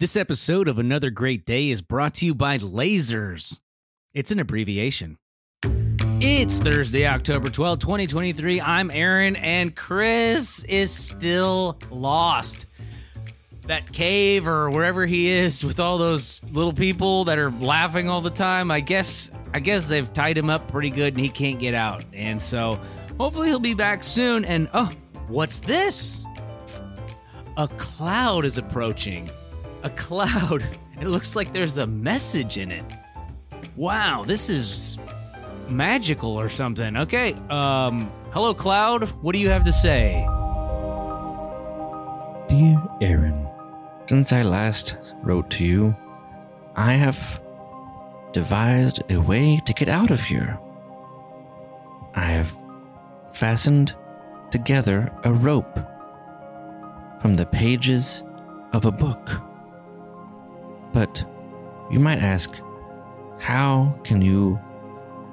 This episode of Another Great Day is brought to you by Lasers. It's an abbreviation. It's Thursday, October 12, 2023. I'm Aaron, and Chris is still lost. That cave or wherever he is with all those little people that are laughing all the time. I guess I guess they've tied him up pretty good and he can't get out. And so hopefully he'll be back soon. And oh, what's this? A cloud is approaching a cloud. It looks like there's a message in it. Wow, this is magical or something. Okay, um, hello, cloud. What do you have to say? Dear Aaron, since I last wrote to you, I have devised a way to get out of here. I have fastened together a rope from the pages of a book. But you might ask, how can you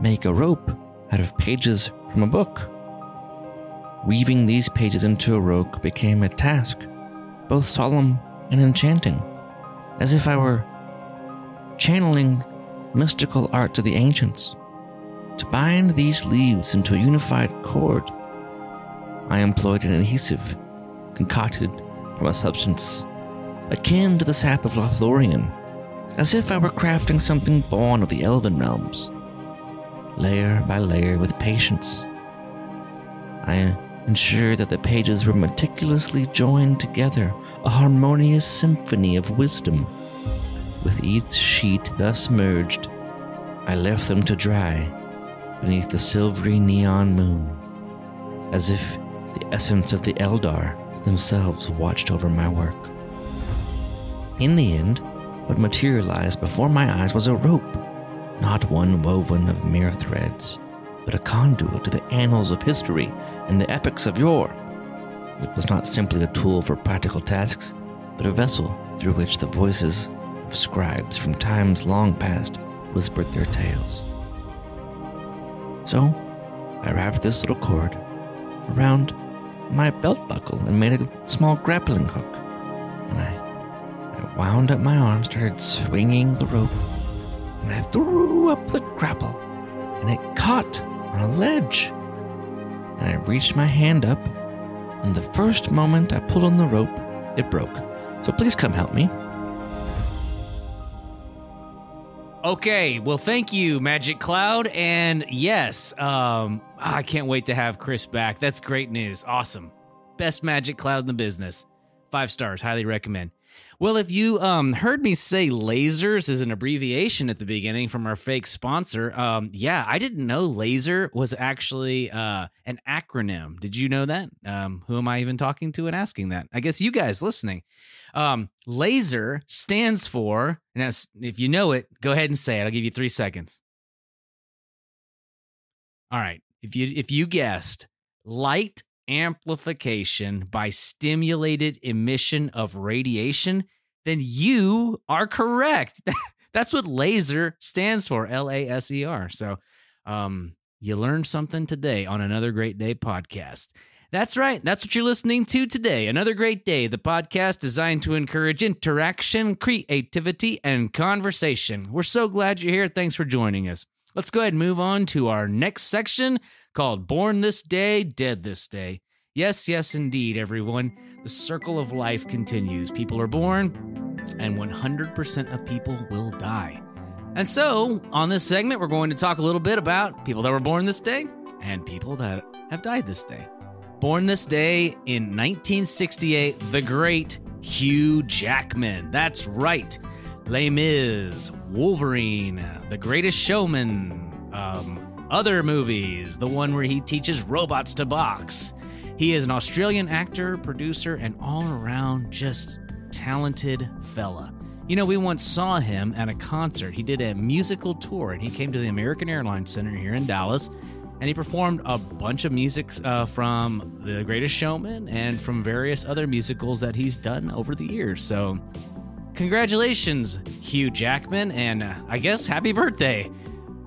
make a rope out of pages from a book? Weaving these pages into a rope became a task, both solemn and enchanting, as if I were channeling mystical arts of the ancients. To bind these leaves into a unified cord, I employed an adhesive concocted from a substance akin to the sap of Lothlorien, as if I were crafting something born of the elven realms. Layer by layer, with patience, I ensured that the pages were meticulously joined together, a harmonious symphony of wisdom. With each sheet thus merged, I left them to dry beneath the silvery neon moon, as if the essence of the Eldar themselves watched over my work. In the end, what materialized before my eyes was a rope, not one woven of mere threads, but a conduit to the annals of history and the epics of yore. It was not simply a tool for practical tasks, but a vessel through which the voices of scribes from times long past whispered their tales. So, I wrapped this little cord around my belt buckle and made a small grappling hook. And I wound up my arm, started swinging the rope, and I threw up the grapple, and it caught on a ledge. And I reached my hand up, and the first moment I pulled on the rope, it broke. So please come help me. Okay, well, thank you, Magic Cloud. And yes, um, I can't wait to have Chris back. That's great news. Awesome. Best Magic Cloud in the business. Five stars. Highly recommend. Well, if you um, heard me say lasers is an abbreviation at the beginning from our fake sponsor, um, yeah, I didn't know laser was actually uh, an acronym. Did you know that? Um, who am I even talking to and asking that? I guess you guys listening. Um, laser stands for, and if you know it, go ahead and say it. I'll give you three seconds. All right. If you if you guessed light amplification by stimulated emission of radiation, then you are correct. That's what laser stands for, L A S E R. So, um, you learned something today on another great day podcast. That's right. That's what you're listening to today. Another great day, the podcast designed to encourage interaction, creativity, and conversation. We're so glad you're here. Thanks for joining us. Let's go ahead and move on to our next section called Born This Day, Dead This Day. Yes, yes, indeed, everyone. The circle of life continues. People are born, and 100% of people will die. And so, on this segment, we're going to talk a little bit about people that were born this day and people that have died this day. Born this day in 1968, the great Hugh Jackman. That's right. Les Mis, Wolverine, The Greatest Showman, um, other movies, the one where he teaches robots to box. He is an Australian actor, producer, and all around just talented fella. You know, we once saw him at a concert. He did a musical tour and he came to the American Airlines Center here in Dallas and he performed a bunch of music uh, from The Greatest Showman and from various other musicals that he's done over the years. So, Congratulations, Hugh Jackman, and uh, I guess happy birthday.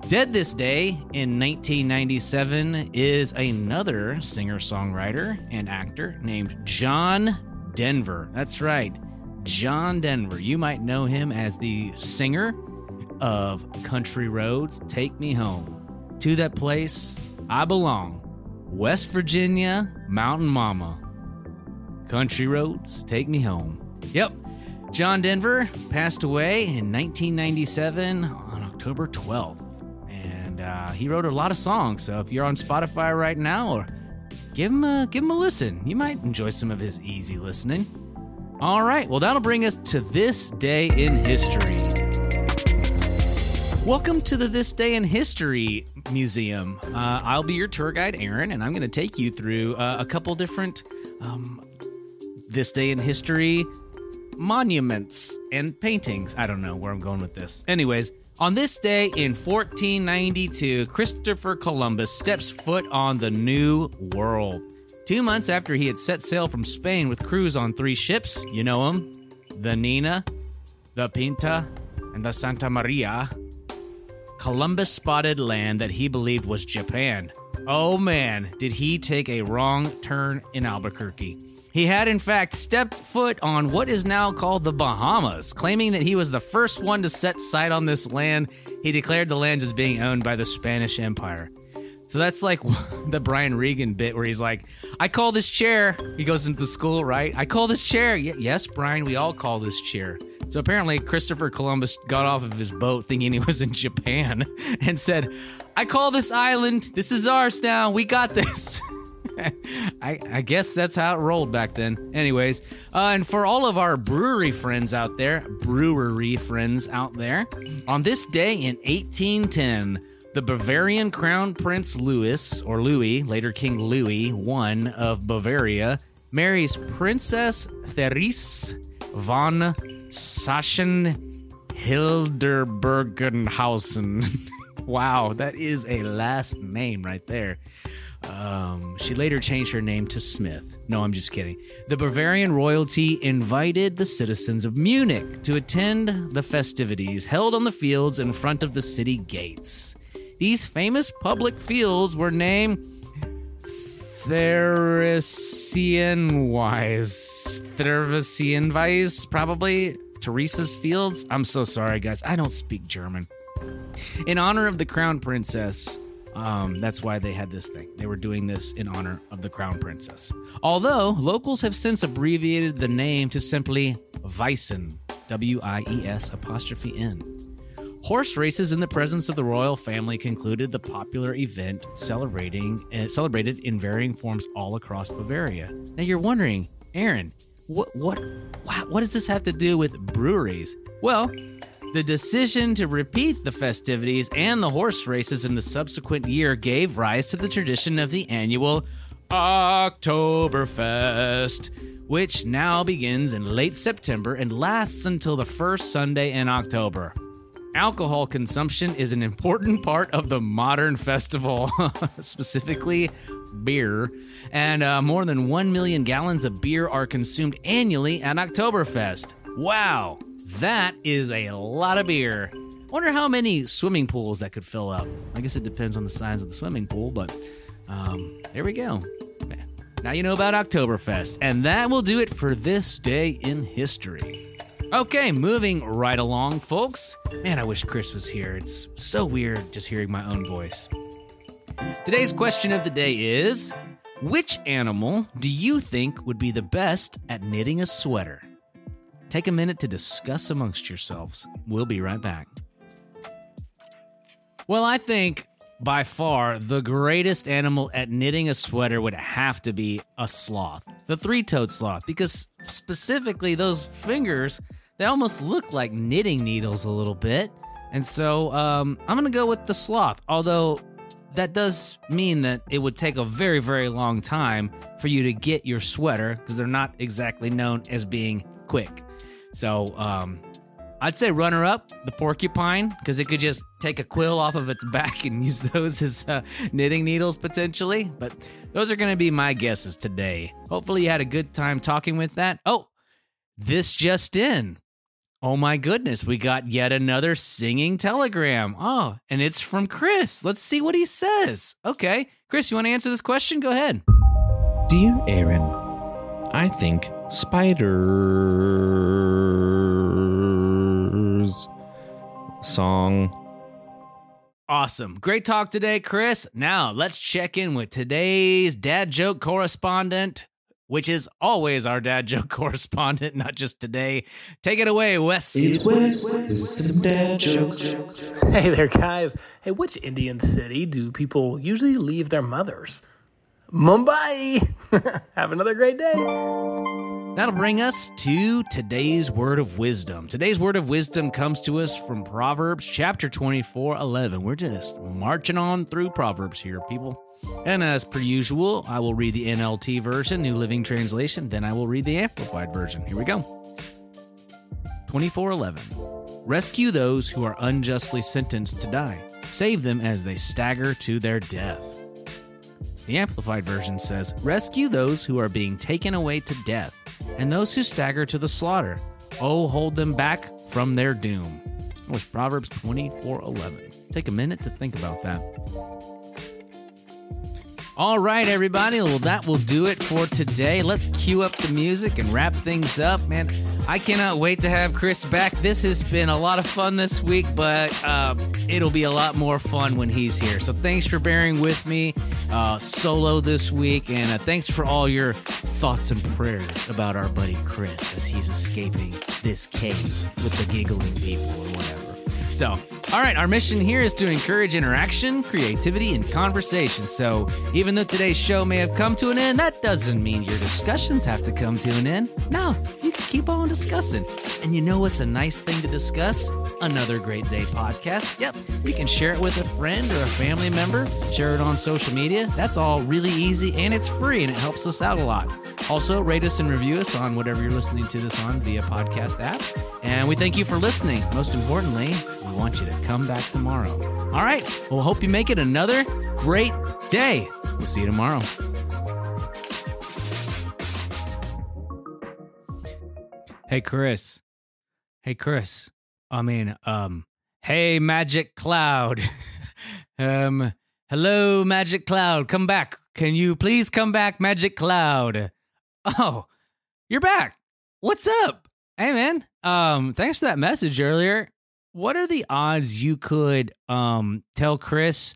Dead this day in 1997 is another singer songwriter and actor named John Denver. That's right, John Denver. You might know him as the singer of Country Roads, Take Me Home. To that place I belong. West Virginia, Mountain Mama. Country Roads, Take Me Home. Yep. John Denver passed away in 1997 on October 12th. Uh, he wrote a lot of songs. So if you're on Spotify right now, or give him a give him a listen. You might enjoy some of his easy listening. All right, well that'll bring us to this day in history. Welcome to the This Day in History Museum. Uh, I'll be your tour guide, Aaron, and I'm going to take you through uh, a couple different um, This Day in History monuments and paintings. I don't know where I'm going with this. Anyways, on this day in 1492, Christopher Columbus steps foot on the New World. Two months after he had set sail from Spain with crews on three ships, you know them the Nina, the Pinta, and the Santa Maria, Columbus spotted land that he believed was Japan. Oh man, did he take a wrong turn in Albuquerque. He had, in fact, stepped foot on what is now called the Bahamas, claiming that he was the first one to set sight on this land. He declared the lands as being owned by the Spanish Empire. So that's like the Brian Regan bit where he's like, I call this chair. He goes into the school, right? I call this chair. Y- yes, Brian, we all call this chair. So apparently, Christopher Columbus got off of his boat thinking he was in Japan and said, I call this island. This is ours now. We got this. I, I, guess that's how it rolled back then. Anyways, uh, and for all of our brewery friends out there, brewery friends out there, on this day in 1810, the Bavarian Crown Prince Louis, or Louis, later King Louis I of Bavaria, marries Princess Therese von Sachsen Hilderbergenhausen. wow, that is a last name right there. Um, she later changed her name to Smith. No, I'm just kidding. The Bavarian royalty invited the citizens of Munich to attend the festivities held on the fields in front of the city gates. These famous public fields were named Theresienwiese. Theresienwiese, probably. Teresa's Fields. I'm so sorry, guys. I don't speak German. In honor of the crown princess, um, that's why they had this thing. They were doing this in honor of the crown princess. Although locals have since abbreviated the name to simply Wies'n, W I E S apostrophe N. Horse races in the presence of the royal family concluded the popular event celebrating uh, celebrated in varying forms all across Bavaria. Now you're wondering, Aaron, what what what does this have to do with breweries? Well, the decision to repeat the festivities and the horse races in the subsequent year gave rise to the tradition of the annual Oktoberfest, which now begins in late September and lasts until the first Sunday in October. Alcohol consumption is an important part of the modern festival, specifically beer, and uh, more than 1 million gallons of beer are consumed annually at Oktoberfest. Wow, that is a lot of beer. Wonder how many swimming pools that could fill up. I guess it depends on the size of the swimming pool, but um, there we go. Now you know about Oktoberfest, and that will do it for this day in history. Okay, moving right along, folks. Man, I wish Chris was here. It's so weird just hearing my own voice. Today's question of the day is Which animal do you think would be the best at knitting a sweater? Take a minute to discuss amongst yourselves. We'll be right back. Well, I think by far the greatest animal at knitting a sweater would have to be a sloth, the three toed sloth, because specifically those fingers, they almost look like knitting needles a little bit. And so um, I'm going to go with the sloth, although that does mean that it would take a very, very long time for you to get your sweater because they're not exactly known as being quick. So um, I'd say runner up, the porcupine, because it could just take a quill off of its back and use those as uh, knitting needles potentially. But those are going to be my guesses today. Hopefully, you had a good time talking with that. Oh, this just in. Oh my goodness, we got yet another singing telegram. Oh, and it's from Chris. Let's see what he says. Okay, Chris, you want to answer this question? Go ahead. Dear Aaron, I think spider song. Awesome. Great talk today, Chris. Now let's check in with today's dad joke correspondent, which is always our dad joke correspondent, not just today. Take it away, Wes. It's Wes with some dad jokes. Hey there, guys. Hey, which Indian city do people usually leave their mothers? Mumbai. Have another great day. That'll bring us to today's word of wisdom. Today's word of wisdom comes to us from Proverbs chapter 24, 11. We're just marching on through Proverbs here, people. And as per usual, I will read the NLT version, New Living Translation, then I will read the Amplified version. Here we go. 2411. Rescue those who are unjustly sentenced to die. Save them as they stagger to their death. The Amplified Version says, Rescue those who are being taken away to death, and those who stagger to the slaughter. Oh, hold them back from their doom. That was Proverbs 24 11. Take a minute to think about that. All right, everybody. Well, that will do it for today. Let's cue up the music and wrap things up. Man, I cannot wait to have Chris back. This has been a lot of fun this week, but uh, it'll be a lot more fun when he's here. So thanks for bearing with me uh, solo this week, and uh, thanks for all your thoughts and prayers about our buddy Chris as he's escaping this cave with the giggling people or whatever. So, all right, our mission here is to encourage interaction, creativity, and conversation. So, even though today's show may have come to an end, that doesn't mean your discussions have to come to an end. No, keep on discussing. And you know what's a nice thing to discuss? Another Great Day podcast. Yep, you can share it with a friend or a family member, share it on social media. That's all really easy and it's free and it helps us out a lot. Also, rate us and review us on whatever you're listening to this on via podcast app. And we thank you for listening. Most importantly, we want you to come back tomorrow. All right. Well, hope you make it another great day. We'll see you tomorrow. Hey, Chris. Hey, Chris. I mean, um, hey, Magic Cloud. um, hello, Magic Cloud. Come back. Can you please come back, Magic Cloud? Oh, you're back. What's up? Hey, man. Um, thanks for that message earlier what are the odds you could um tell Chris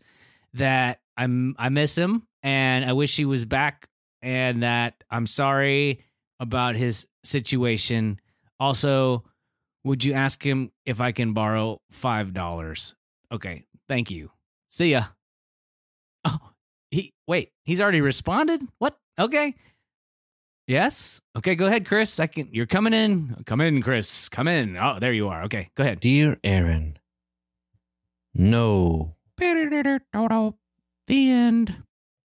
that I'm I miss him and I wish he was back and that I'm sorry about his situation. Also, would you ask him if I can borrow five dollars? Okay, thank you. See ya. Oh, he wait, he's already responded? What? Okay. Yes. Okay, go ahead, Chris. I can. You're coming in. Come in, Chris. Come in. Oh, there you are. Okay, go ahead. Dear Aaron, no. The end.